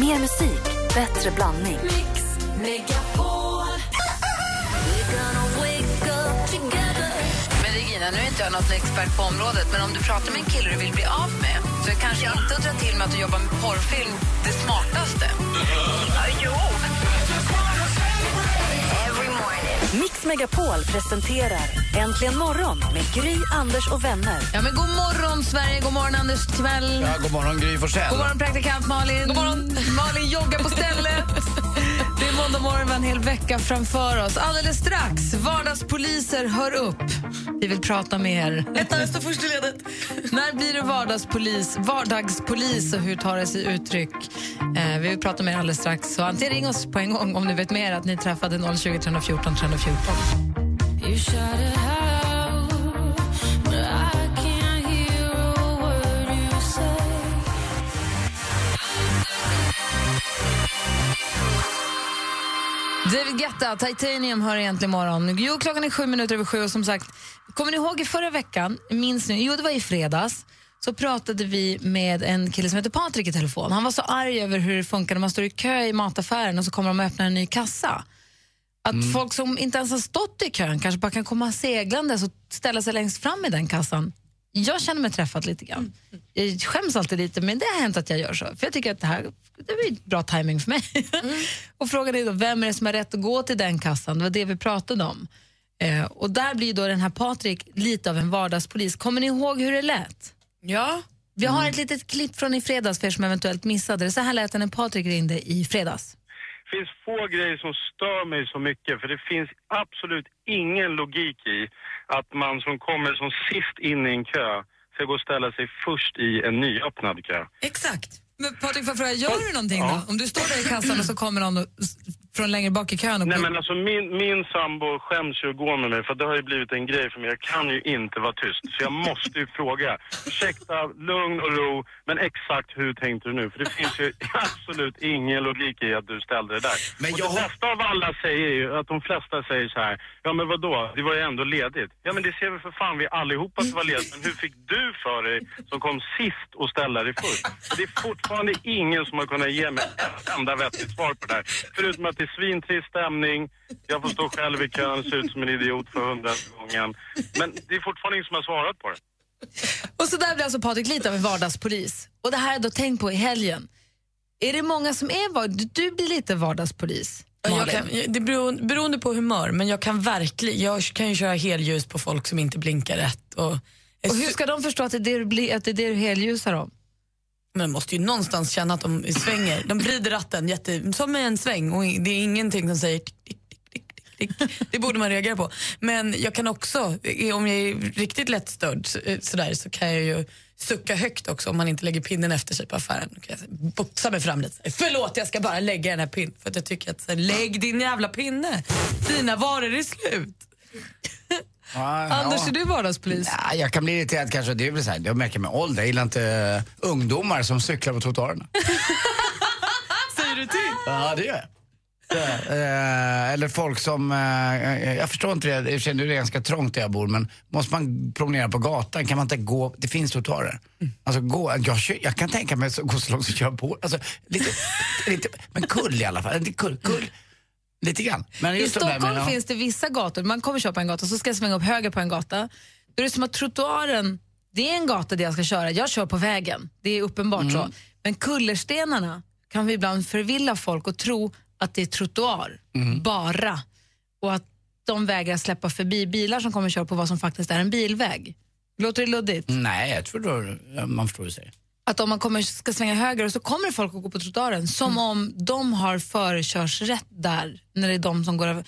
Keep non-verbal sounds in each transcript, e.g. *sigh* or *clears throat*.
Mer musik, bättre blandning. Men Regina, nu är inte jag något expert på området, men om du pratar med en kille du vill bli av med så är kanske inte att dra till med att du jobbar med porrfilm det smartaste. *laughs* jo. Mix Megapol presenterar Äntligen morgon med Gry, Anders och vänner. Ja, men god morgon, Sverige. God morgon, Anders Timell. Ja, god morgon, Gry Forssell. God morgon, praktikant Malin. God morgon. Malin joggar på stället. *laughs* Det är måndag morgon, vi har en hel vecka framför oss. Alldeles strax, vardagspoliser, hör upp. Vi vill prata med er. Ettan står först i ledet. När blir det vardagspolis, vardagspolis och hur tar det sig uttryck? Eh, vi vill prata med er alldeles strax. Så antingen ring oss på en gång om ni vet mer att ni träffade 020 314 314. David Guetta, Titanium, hör egentligen imorgon. Jo, klockan är sju minuter över sju och som sagt, kommer ni ihåg i förra veckan, minns ni, jo det var i fredags, så pratade vi med en kille som heter Patrik i telefon. Han var så arg över hur det funkar när man står i kö i mataffären och så kommer de och öppnar en ny kassa. Att folk som inte ens har stått i kön kanske bara kan komma seglande och ställa sig längst fram i den kassan. Jag känner mig träffad lite grann. Jag skäms alltid lite, men det har hänt att jag gör så. För jag tycker att det här det blir bra timing för mig. *laughs* och frågan är då, vem är det som har rätt att gå till den kassan? Det var det vi pratade om. Eh, och där blir då den här Patrik lite av en vardagspolis. Kommer ni ihåg hur det lät? Ja. Vi har ett litet klipp från i fredags för er som eventuellt missade det. Så här lät det när Patrik ringde i fredags. Det finns få grejer som stör mig så mycket för det finns absolut ingen logik i att man som kommer som sist in i en kö ska gå och ställa sig först i en nyöppnad kö. Exakt. Men Patrik, får jag fråga, gör du någonting då? Om du står där i kassan och så kommer någon och, från längre bak i kön och Nej men alltså min, min sambo skäms ju att gå med mig för det har ju blivit en grej för mig. Jag kan ju inte vara tyst så jag måste ju fråga. Ursäkta, lugn och ro, men exakt hur tänkte du nu? För det finns ju *laughs* absolut ingen logik i att du ställde det där. Men och jag det bästa av alla säger ju att de flesta säger så här, ja men vadå, det var ju ändå ledigt. Ja men det ser vi för fan vi allihopa att det var ledigt, men hur fick du för dig som kom sist och ställa dig först? Det är fortfarande ingen som har kunnat ge mig ett enda vettigt svar på det här. Förutom att är svintrist stämning, jag får stå själv i kön, se ut som en idiot för hundrade gången. Men det är fortfarande ingen som har svarat på det. Och så där blir alltså Patrik lite av en vardagspolis. Och det här har jag då tänkt på i helgen. Är det många som är var... Du, blir lite vardagspolis, Jag kan, det beror, beroende på humör, men jag kan verkligen, jag kan ju köra helljus på folk som inte blinkar rätt. Och, Och hur ska de förstå att det är det du, blir, att det, är det du helljusar om? Men måste ju någonstans känna att de svänger. De vrider ratten jätte, som i en sväng och det är ingenting som säger tick, tick, tick. Det borde man reagera på. Men jag kan också, om jag är riktigt lättstörd så, eh, sådär, så kan jag ju sucka högt också om man inte lägger pinnen efter sig på affären. Då kan jag boxa mig fram lite. Förlåt, jag ska bara lägga den här pinnen. För att jag tycker att, så lägg din jävla pinne. Dina varor är slut. Ja, Anders, ja. är du vardagspolis? Ja, jag kan bli irriterad kanske, det är väl så här, det märker med ålder. Jag gillar inte uh, ungdomar som cyklar på trottoarerna. *laughs* Säger du till? Ja, det gör jag. Eh, eller folk som, eh, jag förstår inte det, i nu är det ganska trångt där jag bor men måste man promenera på gatan kan man inte gå, det finns trottoarer. Alltså gå, jag, jag kan tänka mig att gå så långt som köra på, alltså lite, lite, men kull i alla fall, kull, kull. Lite grann. Men I just de Stockholm med- finns det vissa gator, man kommer köpa en gata så ska jag svänga upp höger på en gata. Då är det som att trottoaren, det är en gata där jag ska köra, jag kör på vägen, det är uppenbart Mm. så. Men kullerstenarna kan vi ibland förvilla folk och tro att det är trottoar, Mm. bara. Och att de vägrar släppa förbi bilar som kommer köra på vad som faktiskt är en bilväg. Låter det luddigt? Nej, jag tror då, man förstår vad du säger. Att om man kommer, ska svänga höger och så kommer folk att gå på trottoaren som Mm. om de har förkörsrätt där när det är de som går över.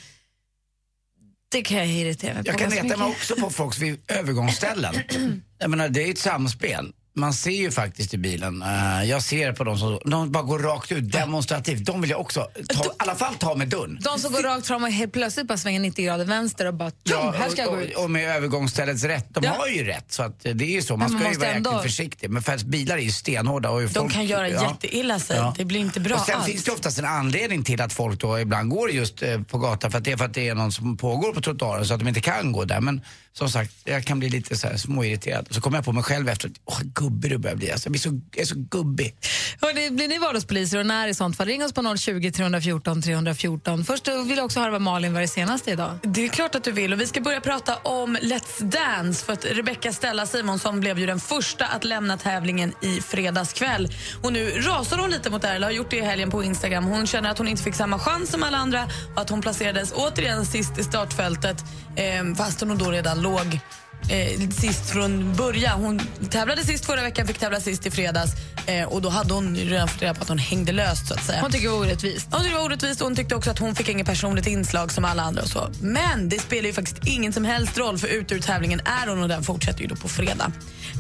Det kan jag irritera mig på Jag kan reta mig också på folk vid övergångsställen. *clears throat* jag menar, det är ett samspel. Man ser ju faktiskt i bilen, eh, jag ser på de som de bara går rakt ut demonstrativt. De vill jag också ta, i alla fall ta med dörren. De som går rakt fram och helt plötsligt bara svänger 90 grader vänster och bara tjong, här ska jag gå ut. och, med övergångsställets rätt. De Ja. har ju rätt, så att det är ju så. Man man ska ju vara ändå- jäkligt försiktig. Men för att bilar är ju stenhårda. Och De folk, kan göra ja. jätteilla sig. Ja. Det blir inte bra Och sen alls. finns det oftast en anledning till att folk då ibland går just eh, på gatan för att det är för att det är någon som pågår på trottoaren så att de inte kan gå där. Men som sagt, jag kan bli lite så här småirriterad. Så kommer jag på mig själv efter åh gubbig du börjar bli. Alltså, jag, blir så, jag är så gubbig. Hörrni, blir ni vardagspoliser och när i sånt fall? Ring oss på 020 314 314. Först vill jag också höra vad Malin var det senaste idag. Det är klart att du vill. Och Vi ska börja prata om Let's Dance. För att Rebecca Stella Simonsson blev ju den första att lämna tävlingen i fredags kväll. Och nu rasar hon lite mot det här, eller har gjort det i helgen på Instagram. Hon känner att hon inte fick samma chans som alla andra och att hon placerades återigen sist i startfältet eh, fast hon då redan låg eh, sist från början. Hon tävlade sist förra veckan, fick tävla sist i fredags eh, och då hade hon redan fått reda på att hon hängde löst så att säga. Hon tycker det var orättvist. Hon tyckte det var orättvist och hon tyckte också att hon fick inget personligt inslag som alla andra och så. Men det spelar ju faktiskt ingen som helst roll för ut ur tävlingen är hon och den fortsätter ju då på fredag.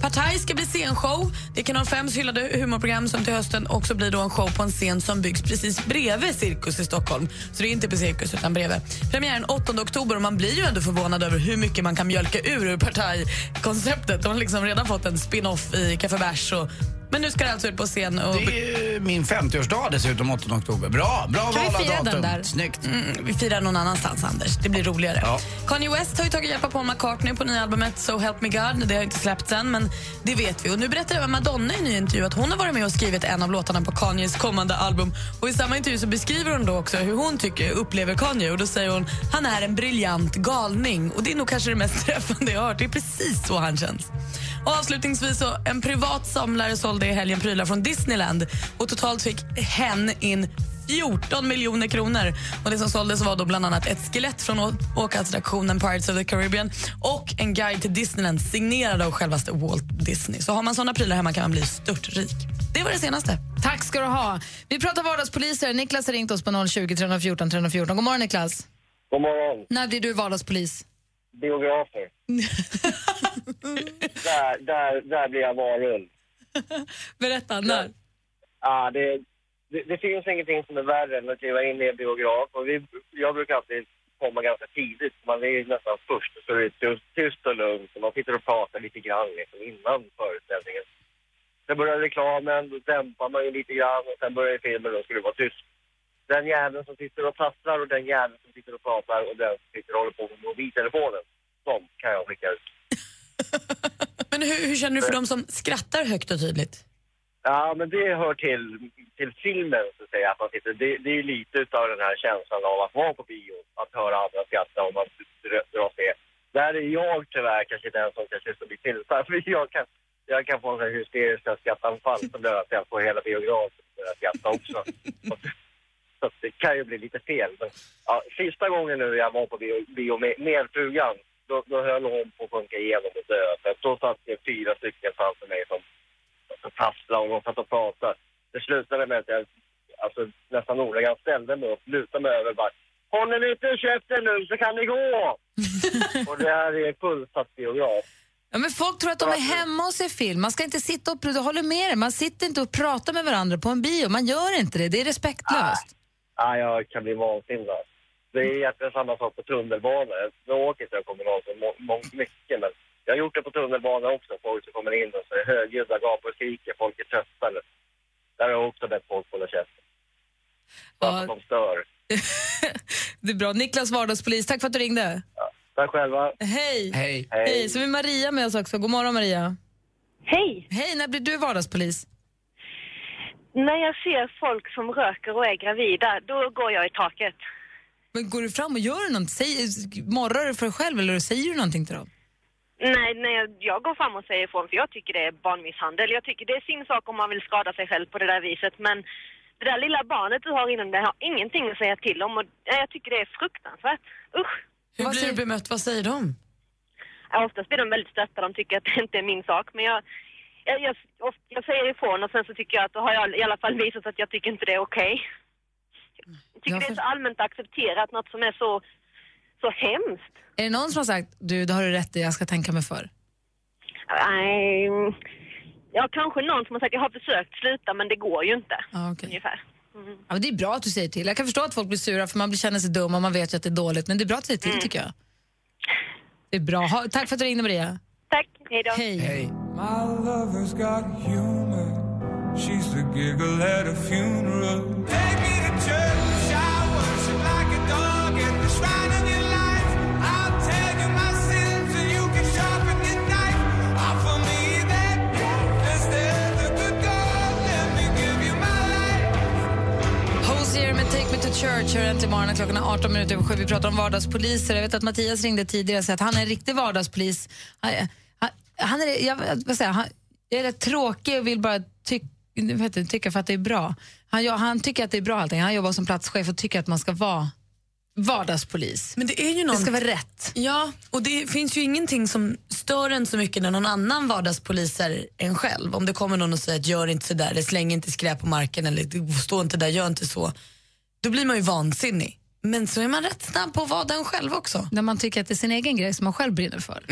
Partaj ska bli scenshow. Det är Kanal 5 hyllade humorprogram som till hösten också blir då en show på en scen som byggs precis bredvid Cirkus i Stockholm. Så det är inte på Cirkus utan bredvid. Premiären 8 oktober och man blir ju ändå förvånad över hur mycket man kan mjölka ur ur Partaj-konceptet. De har liksom redan fått en spin-off i Café Bärs och men nu ska det alltså ut på scen. Och... Det är min 50-årsdag dessutom, 8 oktober. Bra, bra Kan vi val av fira den datum. där? Snyggt. Mm, vi firar någon annanstans, Anders. Det blir roligare. Ja. Kanye West har ju tagit hjälp av Paul McCartney på nya albumet So Help Me God. Det har inte släppts än, men det vet vi. Och nu berättar även Madonna i en ny intervju att hon har varit med och skrivit en av låtarna på Kanyes kommande album. Och I samma intervju så beskriver hon då också hur hon tycker, upplever Kanye. Och Då säger hon han är en briljant galning. Och Det är nog kanske det mest *laughs* träffande jag har hört. Det är precis så han känns. Och avslutningsvis så en privat samlare sålde i helgen prylar från Disneyland och totalt fick hen in 14 miljoner kronor. Och Det som såldes var då bland annat ett skelett från åkattraktionen Pirates of the Caribbean och en guide till Disneyland signerad av självaste Walt Disney. Så har man såna prylar hemma kan man bli störtrik. Det var det senaste. Tack ska du ha. Vi pratar vardagspoliser. Niklas har ringt oss på 020 314 314. God morgon Niklas. God morgon. När blir du vardagspolis? Biografer. *laughs* där, där, där blir jag varulv. Berätta, när? Ja, det, det, det finns ingenting som är värre än att kliva in i en biograf. Och vi, jag brukar alltid komma ganska tidigt. Man är nästan först så är det tyst och lugnt. Och man sitter och pratar lite grann liksom, innan föreställningen. Sen börjar reklamen, då dämpar man ju lite grann och sen börjar filmen och då ska det vara tyst. Den jäveln som sitter och tassar och den jäveln som sitter och pratar och den som sitter och håller på med mobiltelefonen. De kan jag skicka ut. *laughs* Men hur, hur känner du för de som skrattar högt och tydligt? Ja, men det hör till, till filmen, så att säga. Att man sitter, det, det är lite av den här känslan av att vara på bio, att höra andra skratta och man dr- dras med. Där är jag tyvärr kanske den som kanske ska bli tillsatt. *laughs* För jag kan, jag kan få en hysteriska skrattanfall som gör att jag får hela biografen att skratta också. *laughs* så att det kan ju bli lite fel. Men, ja, sista gången nu jag var på bio, bio med, med frugan, då, då höll hon på att sjunka igenom och dö. För då satt det fyra stycken framför mig som som tasslade och de satt och pratade. Det slutade med att jag alltså, nästan ordagrant ställde mig upp, lutade mig över och bara Håller ni inte käften nu så kan ni gå! *laughs* och det här är fullsatt biograf. Ja, men folk tror att de är hemma och ser film. Man ska inte sitta och... Jag håller med dig. Man sitter inte och pratar med varandra på en bio. Man gör inte det. Det är respektlöst. Ja, jag kan bli vansinnig. Det är egentligen samma sak på tunnelbana. Nu åker inte jag kommunalt så mycket, men jag har gjort det på tunnelbana också. Folk som kommer in och så är högljudda gapar och skriker. Folk är trötta. Där har jag också bett folk hålla käften. Bara för att de stör. *laughs* det är bra. Niklas, vardagspolis, tack för att du ringde. Tack själva. Hej! Hej. Hej! Så är Maria med oss också. God morgon, Maria. Hej! Hej, när blir du vardagspolis? När jag ser folk som röker och är gravida, då går jag i taket. Men går du fram och gör något? Säger, morrar du för dig själv eller säger du någonting till dem? Nej, nej, jag går fram och säger ifrån för jag tycker det är barnmisshandel. Jag tycker det är sin sak om man vill skada sig själv på det där viset men det där lilla barnet du har inom dig har ingenting att säga till om och ja, jag tycker det är fruktansvärt. Usch! Hur blir du bemött? Vad säger de? Ja, oftast blir de väldigt stötta, de tycker att det inte är min sak men jag, jag, jag, jag säger ifrån och sen så tycker jag att då har jag i alla fall visat att jag tycker inte det är okej. Jag tycker Jag det är för- så allmänt accepterat, något som är så, så hemskt. Är det någon som har sagt du, det har du rätt i, jag ska tänka mig för? Nej, ja kanske någon som har sagt jag har försökt sluta men det går ju inte. Ja, okej. Ungefär. Ja, men det är bra att du säger till. Jag kan förstå att folk blir sura för man blir- känner sig dum och man vet ju att det är dåligt. Men det är bra att du säger till tycker jag. Det är bra. Ha, tack för att du ringde Maria. Tack, hej då. Hej. Hej. My lover's got humor. She's the giggle at a funeral. Take me to church. I worship like a dog at the shrine of your life. I'll tell you my sins and you can sharpen your knife. Offer me that instead of good God. Let me give you my life. Hosier med Take Me To Church hör äntligen morgonen klockan är 18 minuter över 7. Vi pratar om vardagspoliser. Jag vet att Mattias ringde tidigare och sa att han är en riktig vardagspolis. Han, är, jag, vad säger, jag, han, jag är rätt tråkig och vill bara tyck, vet du, tycka för att det är bra. Han, ja, han tycker att det är bra allting. Han jobbar som platschef och tycker att man ska vara vardagspolis. Men det är ju någon... Det ska vara rätt. Ja, och det finns ju ingenting som stör en så mycket när någon annan vardagspolis är en själv. Om det kommer någon och säger att gör inte sådär, eller släng inte skräp på marken eller stå inte där, gör inte så. Då blir man ju vansinnig. Men så är man rätt snabb på att vara den själv också. När man tycker att det är sin egen grej som man själv brinner för.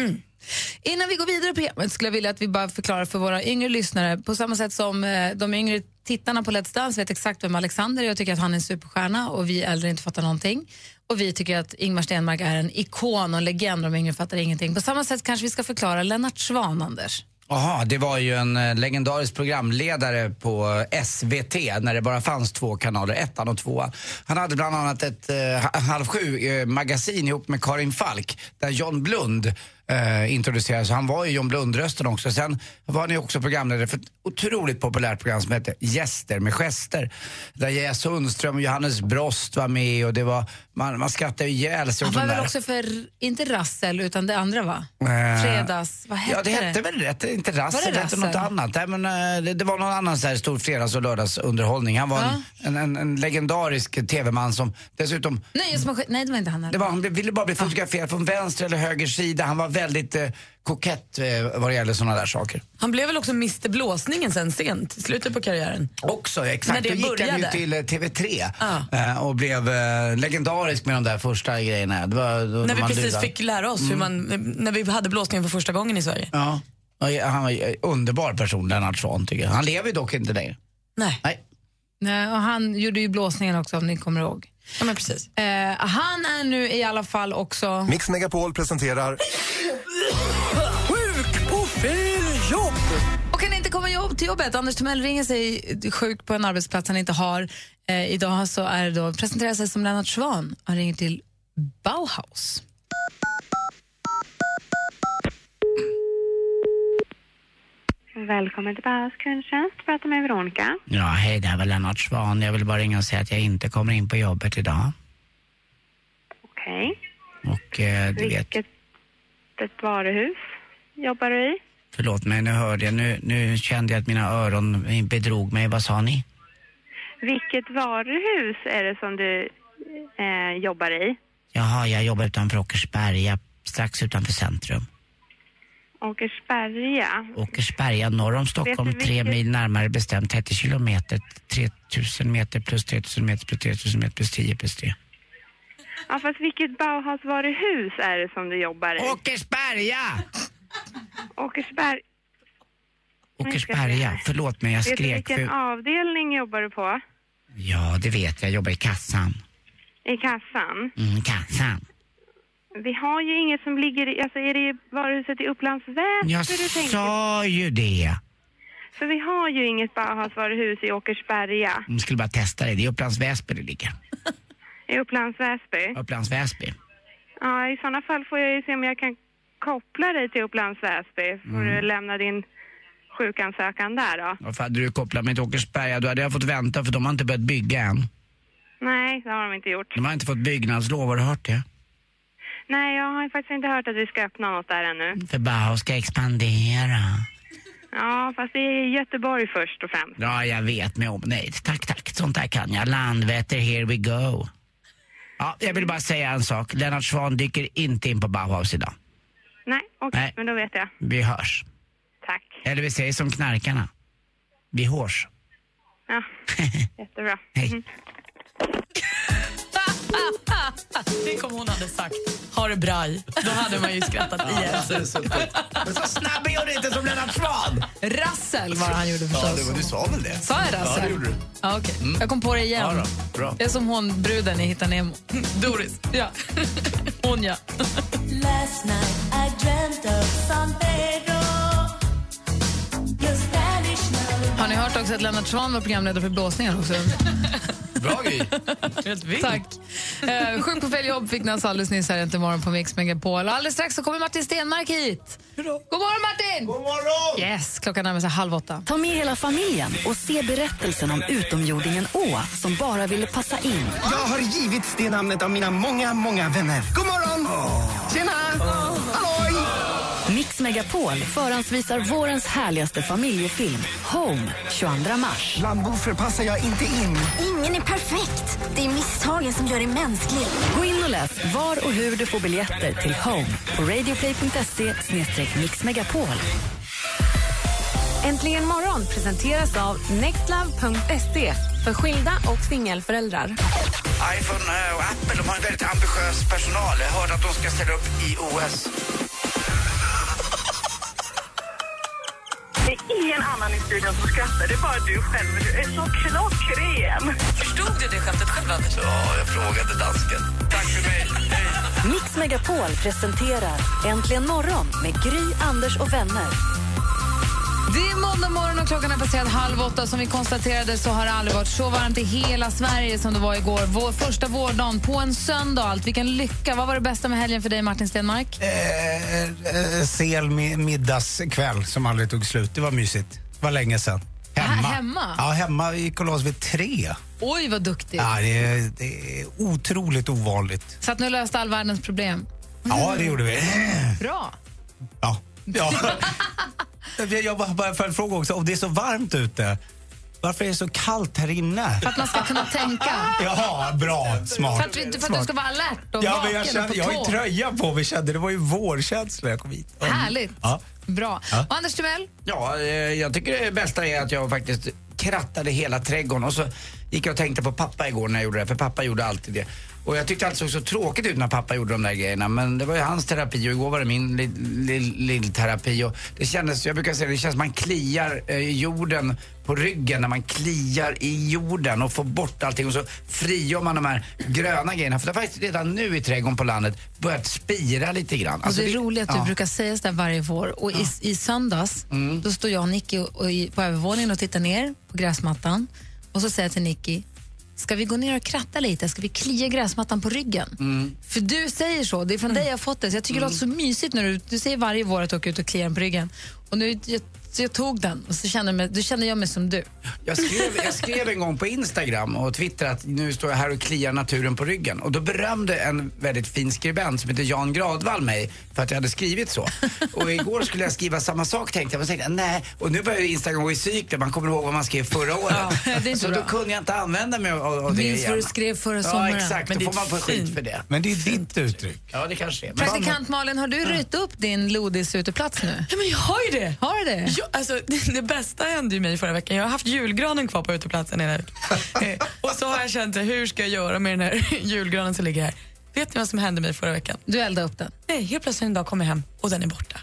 Innan vi går vidare på programmet skulle jag vilja att vi bara förklarar för våra yngre lyssnare, på samma sätt som eh, de yngre tittarna på Let's Dance vet exakt vem Alexander är och tycker att han är en superstjärna och vi äldre inte fattar någonting. Och vi tycker att Ingmar Stenmark är en ikon och en legend och de yngre fattar ingenting. På samma sätt kanske vi ska förklara Lennart Swahn, Anders. Jaha, det var ju en eh, legendarisk programledare på eh, SVT när det bara fanns två kanaler, ettan och tvåan. Han hade bland annat ett eh, Halv sju-magasin ihop med Karin Falk där John Blund eh, introducerades. Han var ju John Blund-rösten också. Sen var han ju också programledare för ett otroligt populärt program som hette Gäster med gester. Där Gea Sundström och Johannes Brost var med och det var, man, man skrattade ihjäl sig Han åt var de väl där. också för, inte Rassel, utan det andra va? Eh, Fredags, vad hette Ja, det hette väl rätt, inte Var Rassel, det det hette något annat. Nej, men, eh, det, det var någon annan så här stor fredags och lördagsunderhållning. Han var Ja. en, en, en legendarisk tv-man som dessutom Nej, som, nej, det var inte han heller. det var, han ville bara bli fotograferad från vänster eller höger sida. Han var väldigt eh, kokett eh, vad det gäller sådana där saker. Han blev väl också Mr Blåsningen sen sent, i slutet på karriären. Också, När exakt. det Då gick han ju till eh, TV3 Ja. eh, och blev eh, legendarisk med de där första grejerna. Det var, då När vi man precis lurade. fick lära oss hur man, när vi hade blåsningen för första gången i Sverige. Ja. Ja, Han var en underbar person, Lennart Swahn, tycker jag. Han lever ju dock inte längre. Nej, Nej. Nej, och han gjorde ju blåsningen också om ni kommer ihåg. Ja, men precis. Eh, han är nu i alla fall också... Mix Megapol presenterar Och kan inte komma jobb till jobbet. Anders Timell ringer sig sjuk på en arbetsplats han inte har. Eh, idag så är det då, presenterar sig som Lennart Swahn. Han ringer till Bauhaus. Välkommen till Bauhaus kundtjänst. Prata med Veronica. Ja, hej, det här var Lennart Swahn. Jag vill bara ringa och säga att jag inte kommer in på jobbet idag. Okej. Och eh, du vet, Vilket varuhus jobbar du i? förlåt mig, nu hörde jag, nu, nu kände jag att mina öron bedrog mig. Vad sa ni? Vilket varuhus är det som du eh, jobbar i? Jaha, jag jobbar utanför Åkersberga, strax utanför centrum. Åkersberga. Åkersberga norr om Stockholm, Vet du tre mil närmare bestämt 30 kilometer. 3000 meter plus 3000 meter plus 3000 meter plus 10 plus 3. Ja, fast vilket Bauhaus varuhus är det som du jobbar i? Åkersberga! Åkersberg. Åkersberga, förlåt mig, jag Vet du skrek. vilken För... avdelning jobbar du på? Ja, det vet jag, jag jobbar i kassan. I kassan? Mm, kassan. Vi har ju inget som ligger i, alltså är det i varuhuset i Upplands Väsby Jag du tänker sa ju det. Så vi har ju inget Bauhaus varuhus i Åkersberga. Jag skulle bara testa det. Det är Upplands Väsby det ligger. I Upplands Väsby? Upplands Väsby. Ja, i sådana fall får jag ju se om jag kan koppla dig till Upplands Väsby. Får Mm. du lämna din sjukansökan där då? Varför hade du kopplat mig till Åkersberga? Då hade jag fått vänta för de har inte börjat bygga än. Nej, det har de inte gjort. De har inte fått byggnadslov, har du hört det? Nej, jag har faktiskt inte hört att vi ska öppna något där ännu. För Bauhaus ska expandera. Ja, fast det är Göteborg först och främst. Ja, jag vet med omnejd. Tack, tack. Sånt där kan jag. Landvetter, here we go. Ja, jag vill bara säga en sak. Lennart Swahn dyker inte in på Bauhaus idag. Nej, okej, Nej. men då vet jag. Vi hörs. Tack. Eller vi säger som knarkarna. Vi hörs. Ja, *laughs* jättebra. Hej. Mhm. Tänk om hon hade sagt ha det braj. Då hade man ju skrattat ihjäl sig. Men så snabb är du inte som Lennart Swahn! Rassel var det han gjorde förstås. du sa väl det? Sa jag Rassel? Ja, det gjorde du. Ja, okej. Jag kom på det igen. Ja, då. Bra. Det är som hon, bruden i Hitta Nemo. *laughs* Doris. Ja. Hon ja. Last night I dreamt of San Har Har ni hört också att Lennart Swahn var programledare för blåsningar också? *laughs* Bra Gry. Tack. Eh, sjuk på fel jobb fick Nas alldeles nyss här äntligen morgon på Mix Megapol. Alldeles strax så kommer Martin Stenmark hit. God morgon Martin! God morgon! Yes, klockan närmar sig halv åtta. Ta med hela familjen och se berättelsen om utomjordingen Å som bara ville passa in. Jag har givits det namnet av mina många, många vänner. God morgon! Tjena! Halloj! Mix Megapol förhandsvisar vårens härligaste familjefilm Home 22 mars. Bland boffer passar jag inte in. Ingen är perfekt. Det är misstagen som gör dig mänsklig. Gå in och läs var och hur du får biljetter till Home på radioplay.se mixmegapol. Äntligen morgon presenteras av nextlove.se för skilda och singelföräldrar. iPhone och Apple de har en väldigt ambitiös personal. Jag hörde att de ska ställa upp i OS. Ingen annan i studion som skrattar, det är bara du själv. Du är så klockren. Förstod du det skämtet själv, Anders? Ja, jag frågade dansken. Tack för mig. Mix Megapol presenterar Äntligen morgon med Gry, Anders och vänner. Det är måndag morgon och klockan är passerat halv åtta. Som vi konstaterade så har det aldrig varit så varmt i hela Sverige som det var igår. Vår första vårdagen på en söndag. Allt. Vilken lycka. Vad var det bästa med helgen för dig, Martin Stenmark? Eh, eh, sel mi- middagskväll som aldrig tog slut. Det var mysigt. Det var länge sedan. Hemma. Här hemma? Ja, hemma. Gick och vid tre. Oj, vad duktigt. Ja, det, är, det är otroligt ovanligt. Så att nu löste all världens problem. Ja, det gjorde vi. Bra. Ja. ja. *laughs* Jag bara, bara för en fråga också. Om det är så varmt ute, varför är det så kallt här inne? För att man ska kunna tänka. Jaha, bra. Smart. För att, vi, för att du ska vara alert och Ja, vaken men jag, kände, på jag har ju tröja på mig. Kände, det var ju vårkänsla jag kom hit. Härligt. Ja. Bra. Ja. Och Anders Timell? Ja, eh, jag tycker det bästa är att jag faktiskt krattade hela trädgården och så gick jag och tänkte på pappa igår när jag gjorde det, för pappa gjorde alltid det. Och jag tyckte allt såg så tråkigt ut när pappa gjorde de där grejerna men det var ju hans terapi och igår var det min lill, lill, lill terapi och det kändes, jag brukar säga det känns som man kliar eh, jorden på ryggen när man kliar i jorden och får bort allting och så frigör man de här gröna grejerna. För det har faktiskt redan nu i trädgården på landet börjat spira lite grann. Och det är roligt att du ja. brukar säga sådär varje vår. Och i, i söndags, Mm. då står jag och Nicky och, och i, på övervåningen och tittar ner på gräsmattan. Och så säger jag till Nicky, ska vi gå ner och kratta lite? Ska vi klia gräsmattan på ryggen? Mm. För du säger så, det är från dig jag har fått det. Så jag tycker det låter så mysigt när du, du säger varje vår att du åker ut och kliar den på ryggen. Och nu, jag, så jag tog den och så kände, jag mig, då kände jag mig som du. Jag skrev, jag skrev en gång på Instagram och Twitter att nu står jag här och kliar naturen på ryggen. Och då berömde en väldigt fin skribent som heter Jan Gradvall mig för att jag hade skrivit så. Och igår skulle jag skriva samma sak tänkte jag, men tänkte, nej. Och nu börjar Instagram gå i cykler, man kommer ihåg vad man skrev förra året. Ja, så bra. då kunde jag inte använda mig av, av det Minns igen. vad du skrev förra Ja sommaren. exakt, Men då det får man få skit för det. Men det är ditt uttryck. Ja det kanske är. Praktikant Malin, har du rytt upp din lodis-uteplats nu? Ja, men jag har ju det. Har du det? Ja, alltså, *laughs* det, bästa hände ju mig förra veckan. Jag har haft julgranen kvar på uteplatsen hela veckan. *laughs* Eh, Och så har jag känt, hur ska jag göra med den här *laughs* julgranen som ligger här? Vet ni vad som hände mig förra veckan? Du eldade upp den? Nej, helt plötsligt en dag kom jag hem och den är borta.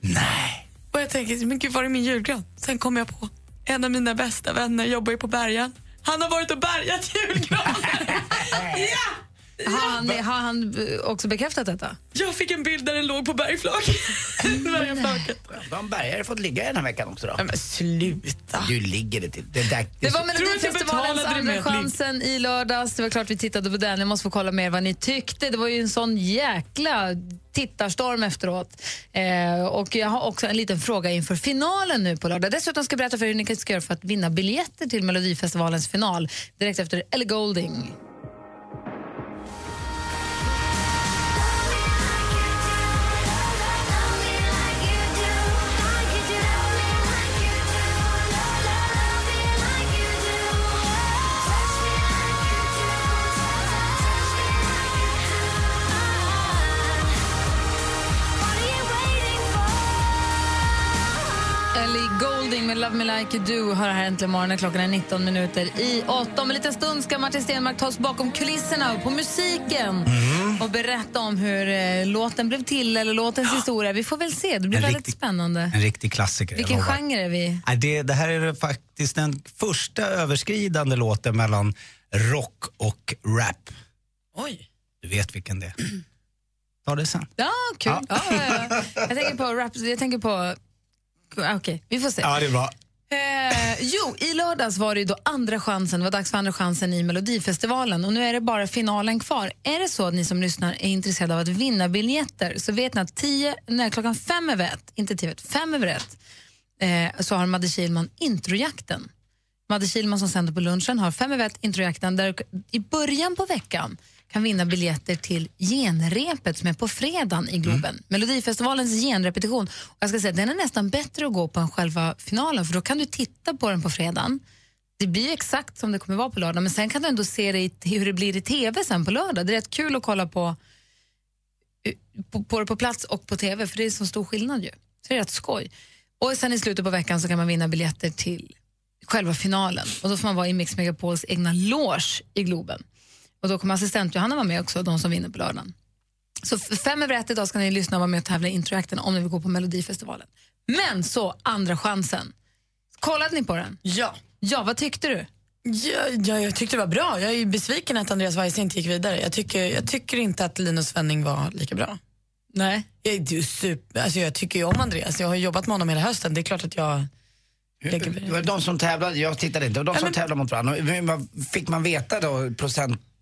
Nej. Och jag tänker, men gud var är min julgran? Sen kom jag på, en av mina bästa vänner jobbar ju på bärgaren. Han har varit och bärgat julgranen. ja! Har han, har han också bekräftat detta? Jag fick en bild där den låg på bergflak. Bergflaket. *laughs* Då har en bärgare fått ligga den här veckan också då. Men sluta. Du ligger det till. Det, där, Det var att jag Melodifestivalens det andra chansen i lördags. Det var klart vi tittade på den. Jag måste få kolla mer vad ni tyckte. Det var ju en sån jäkla tittarstorm efteråt. Eh, och jag har också en liten fråga inför finalen nu på lördag. Dessutom ska jag berätta för er hur ni ska göra för att vinna biljetter till Melodifestivalens final direkt efter Ellie Golding. Med Love Me Like You Do har här äntligen morgonen. Klockan är 19 minuter i 8. Om en liten stund ska Martin Stenmark ta oss bakom kulisserna på musiken och berätta om hur eh, låten blev till eller låtens historia. Vi får väl se. Det blir En väldigt riktig- spännande. En riktig klassiker. Vilken genre är vi? Det, det här är faktiskt den första överskridande låten mellan rock och rap. Oj. Du vet vilken det är. *clears throat* Ta det sen. Ja, kul. Ja. Ja, ja, Jag tänker på rap. Jag tänker på... ah, Okej, vi får se. Ja, det är bra. Eh, jo, i lördags var det då andra chansen, det var dags för andra chansen i Melodifestivalen och nu är det bara finalen kvar. Är det så att ni som lyssnar är intresserade av att vinna biljetter så vet ni att tio, nej, klockan fem över ett, inte tio fem över ett, eh, så har Madde Kihlman introjakten. Madde Kihlman som sänder på lunchen har fem över ett introjakten där i början på veckan kan vinna biljetter till genrepet som är på fredagen i Globen. Melodifestivalens genrepetition. Och jag ska säga, den är nästan bättre att gå på än själva finalen för då kan du titta på den på fredagen. Det blir exakt som det kommer vara på lördag men sen kan du ändå se det i, hur det blir i tv sen på lördag. Det är rätt kul att kolla på, på, på det på plats och på tv för det är så stor skillnad ju. Så det är rätt skoj. Och sen i slutet på veckan så kan man vinna biljetter till själva finalen och då får man vara i Mix Megapols egna loge i Globen. Och då kommer assistent Johanna vara med också, de som vinner på lördagen. Så fem över ett idag ska ni lyssna och vara med och tävla i introakten om ni vill gå på Melodifestivalen. Men så, andra chansen. Kollade ni på den? Ja. Ja, vad tyckte du? Ja, ja, jag tyckte det var bra. Jag är ju besviken att Andreas Weise inte gick vidare. Jag tycker, jag tycker inte att Linus Svenning var lika bra. Nej. Jag, är ju super, alltså jag tycker ju om Andreas. Jag har jobbat med honom hela hösten. Det är klart att jag... Det var de som tävlade, jag tittade inte, de som tävlade mot varandra. Men Fick man veta då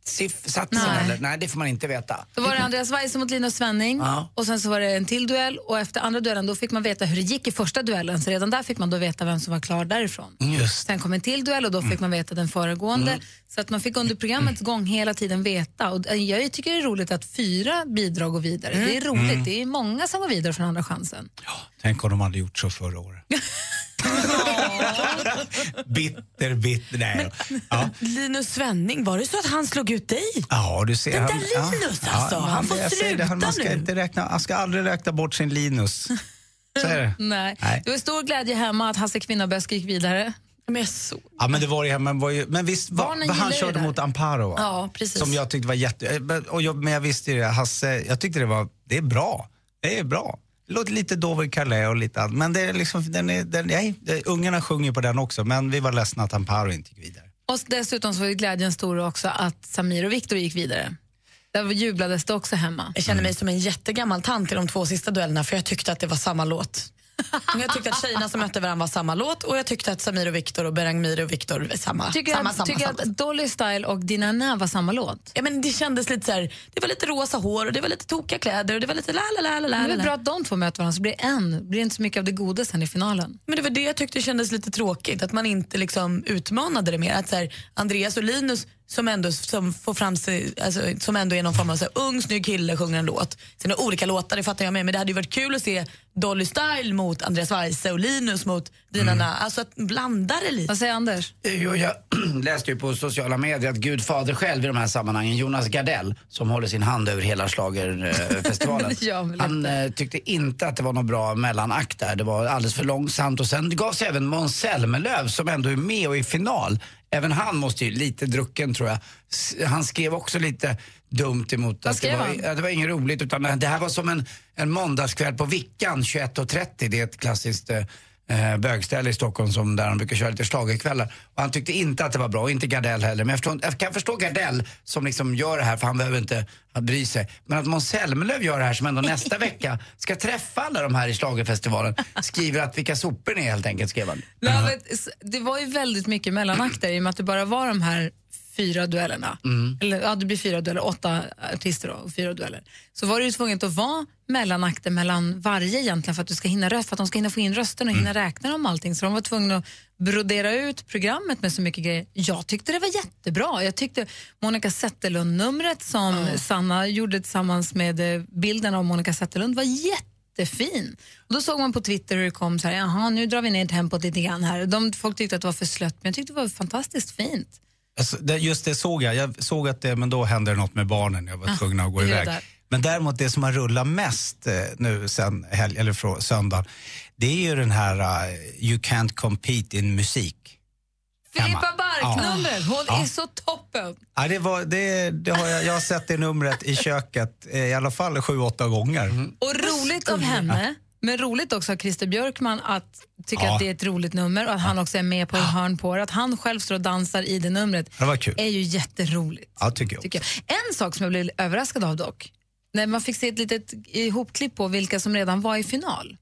procentsatsen Nej. eller? Nej, det får man inte veta. Då var det Andreas Weise mot Linus Svenning Ja. och sen så var det en till duell och efter andra duellen då fick man veta hur det gick i första duellen så redan där fick man då veta vem som var klar därifrån. Just. Sen kom en till duell och då fick man veta den föregående. Mm. Så att man fick under programmets gång hela tiden veta. Och jag tycker det är roligt att fyra bidrag går vidare. Det är roligt. Mm. Det är många som går vidare från andra chansen. Tänk om de hade gjort så förra året. *laughs* bitter, bitter. Nej. Ja. Linus Svenning, var det så att han slog ut dig? ja, du ser. Den han, där ja, Linus alltså, han men får jag säger det, han, man, ska sluta nu. inte räkna, han ska aldrig räkna bort sin Linus. Så är det. *laughs* Nej. Nej. Det var stor glädje hemma att Hasse Kvinnaböske gick vidare. Men så... Ja, men det var det, men, var ju, men visst, var, Barnen han ju körde mot Amparo va? Ja, precis. Som jag tyckte var jätte... eh, men- Och jag, men jag visste ju det, Hasse, jag tyckte det var, det är bra. Det är bra. Låter lite Dover Calais och lite annat. Men det är liksom, den är, den, nej, det- ungarna sjunger på den också, men vi var ledsna att Amparo inte gick vidare. Och dessutom så var glädjen stor också att Samir och Viktor gick vidare. Där jublades det också hemma. Jag känner mig som en jättegammal tant i de två sista duellerna för jag tyckte att det var samma låt. Jag tyckte att tjejerna som mötte varandra var samma låt och jag tyckte att Samir och Viktor och Berang Mir och Viktor var samma. Tycker samma, att, samma, tycker samma. att Dolly Style och Dina Na var samma låt? Ja, men det kändes lite så här, det var lite rosa hår och det var lite tokiga kläder och det var lite la la la la la. Det är bra att de två möter varandra så blir det en. blir det inte så mycket av det goda sen i finalen. Men det var det jag tyckte kändes lite tråkigt, att man inte liksom utmanade det mer. Att så här, Andreas och Linus som ändå, som får fram sig, alltså, som ändå är någon form av så här, ung snygg kille sjunger en låt. Sen är olika låtar, det fattar jag med, men det hade ju varit kul att se Dolly Style mot Andreas Weise och Linus mot Dina Na. Alltså att blanda det lite. Vad säger Anders? Jo, jag *clears throat* läste ju på sociala medier att Gud fader själv i de här sammanhangen, Jonas Gardell, som håller sin hand över hela schlagerfestivalen. *laughs* Han eh, tyckte inte att det var något bra mellanakt där. Det var alldeles för långsamt. Och sen gavs även Måns Zelmerlöw, som ändå är med och i final. Även han måste ju, lite drucken tror jag, han skrev också lite dumt emot Vad att det var, ja, det var inget roligt utan det här var som en, en måndagskväll på Vickan 21.30. Det är ett klassiskt eh, eh, bögställe i Stockholm som där de brukar köra lite schlagerkvällar. Och han tyckte inte att det var bra, och inte Gardell heller. Men jag, förstår, jag kan förstå Gardell som liksom gör det här för han behöver inte bry sig. Men att Måns Zelmerlöw gör det här som ändå nästa vecka ska träffa alla de här i schlagerfestivalen skriver att vilka sopor ni är helt enkelt, skrev han. Lovet, Det var ju väldigt mycket mellanakter i och med att det bara var de här fyra duellerna. Mm. Eller, ja, det blir fyra dueller, åtta artister och fyra dueller. Så var det ju tvunget att vara mellanakter mellan varje egentligen för att du ska hinna röst, för att de ska hinna få in rösten och hinna räkna dem allting. Så de var tvungna att brodera ut programmet med så mycket grejer. Jag tyckte det var jättebra. Jag tyckte Monica Zetterlund-numret som Sanna gjorde tillsammans med eh, bilden av Monica Zetterlund var jättefin. Och då såg man på Twitter hur det kom så här, jaha nu drar vi ner tempot lite grann här. De, folk tyckte att det var för slött, men jag tyckte det var fantastiskt fint. Alltså, just det såg jag. Jag såg att det, men då hände det något med barnen. Jag var Ah, tvungen att gå iväg. där. Men däremot det som har rullat mest eh, nu sen helg, eller från söndagen, det är ju den här eh, You can't compete in musik. Filippa. Bark-numret, hon Ja. är så toppen. Ja, det var, det, det har jag, jag har sett det numret i köket eh, i alla fall sju, åtta gånger. Och roligt av henne, men roligt också av Christer Björkman att tycka Ja. att det är ett roligt nummer och att han också är med på ett hörn på det. Att han själv står och dansar i det numret Det var kul. är ju jätteroligt. Ja, tycker jag. Tycker jag. En sak som jag blev överraskad av dock, när man fick se ett litet ihopklipp på vilka som redan var i final.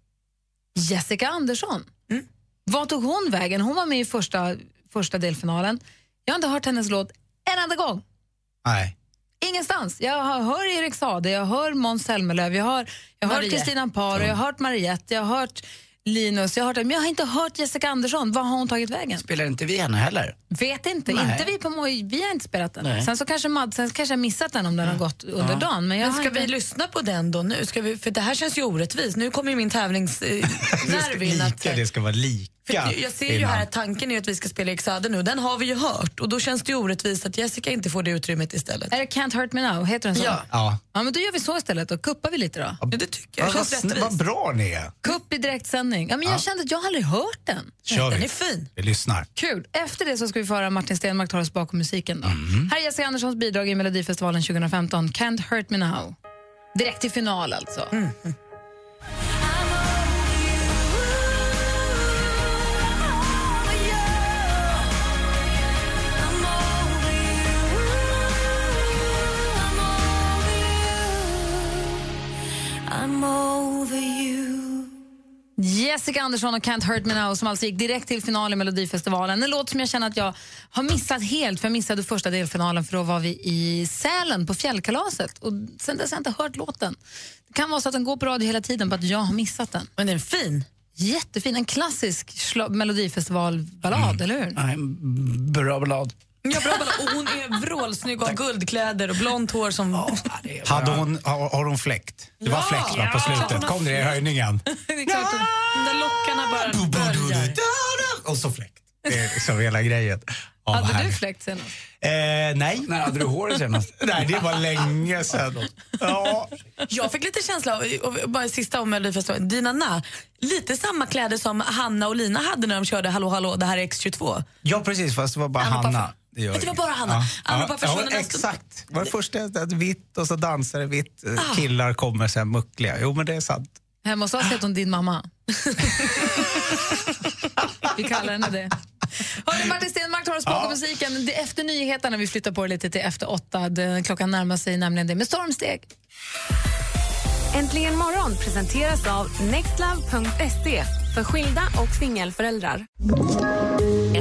Jessica Andersson. Vad tog hon vägen? Hon var med i första, första delfinalen. Jag har inte hört hennes låt en enda gång. Nej. Ingenstans. Jag har- hör Erik Saade, jag hör Måns Zelmerlöw, jag har jag har hört. Kristina Amparo, jag har hört Mariette, jag har hört Linus, jag har hört, men jag har inte hört Jessica Andersson. Vad har hon tagit vägen? Spelar inte vi henne heller? Vet inte. Nej. Inte vi på Moj, vi har inte spelat den. Nej. Sen så kanske Mad, sen kanske jag missat den om den har gått under dagen. Men jag Men ska inte... vi lyssna på den då nu? Ska vi, för det här känns ju orättvist. Nu kommer ju min tävlingsnerv *laughs* in. Att, det ska vara lika. För jag ser ju här att tanken är att vi ska spela Erik Saade nu. Den har vi ju hört och då känns det ju orättvist att Jessica inte får det utrymmet istället. Är det Can't Hurt Me Now? Heter den så? Ja. Ja. Ja, men då gör vi så istället. Då kuppar vi lite då. Ja, det tycker Ja, jag. vad, snä- rättvist. vad bra ni är. Kupp i direktsändning. Ja, men jag Ja. kände att jag aldrig hört den. Kör Den vi. är fin. Vi lyssnar. Kul. Efter det så ska vi få höra Martin Stenmarck ta oss bakom musiken. Då. Här är Jessica Anderssons bidrag i Melodifestivalen 2015, Can't Hurt Me Now. Direkt till final alltså. Jessica Andersson och Can't Hurt Me Now som alltså gick direkt till final i Melodifestivalen. En låt som jag känner att jag har missat helt för jag missade första delfinalen för då var vi i Sälen på fjällkalaset och sen dess har jag inte hört låten. Det kan vara så att den går på radio hela tiden på att jag har missat den. Men den är fin. Jättefin, en klassisk Melodifestivalballad, eller hur? Nej, bra ballad. Ja, bra ballad. och hon är vrålsnygg och har guldkläder och blont hår som... Hade hon, har, har hon fläkt? Det var Ja. fläkt va, på Ja. slutet. Kom det i höjningen? *laughs* det är klart, de där lockarna bara börjar. Och så fläkt. Det är liksom hela grejen. Ja, vad Hade du härligt. fläkt senast? Eh, nej. När hade du håret senast? *laughs* nej, det var länge sedan. Ja. Jag fick lite känsla av, och bara sista om Melodifestivalen, Dina Na, lite samma kläder som Hanna och Lina hade när de körde Hallå hallå, det här är X22. ja, precis. Fast det var bara Anna Hanna. Gör Det var bara Hanna. Anna Paffa försvann ja, nästan. Exakt. Det var det första jag ett vitt och så dansare vitt. eh, Ah. Killar kommer sen muckliga. Jo, men det är sant. Hemma hos oss heter hon din mamma. *laughs* vi kallar henne det. Hörni, Martin Stenmarck tar oss bakom musiken. Det är efter nyheterna vi flyttar på det lite till efter åtta. Det- Klockan närmar sig nämligen det med stormsteg. Äntligen morgon presenteras av nextlove.se för skilda och singelföräldrar.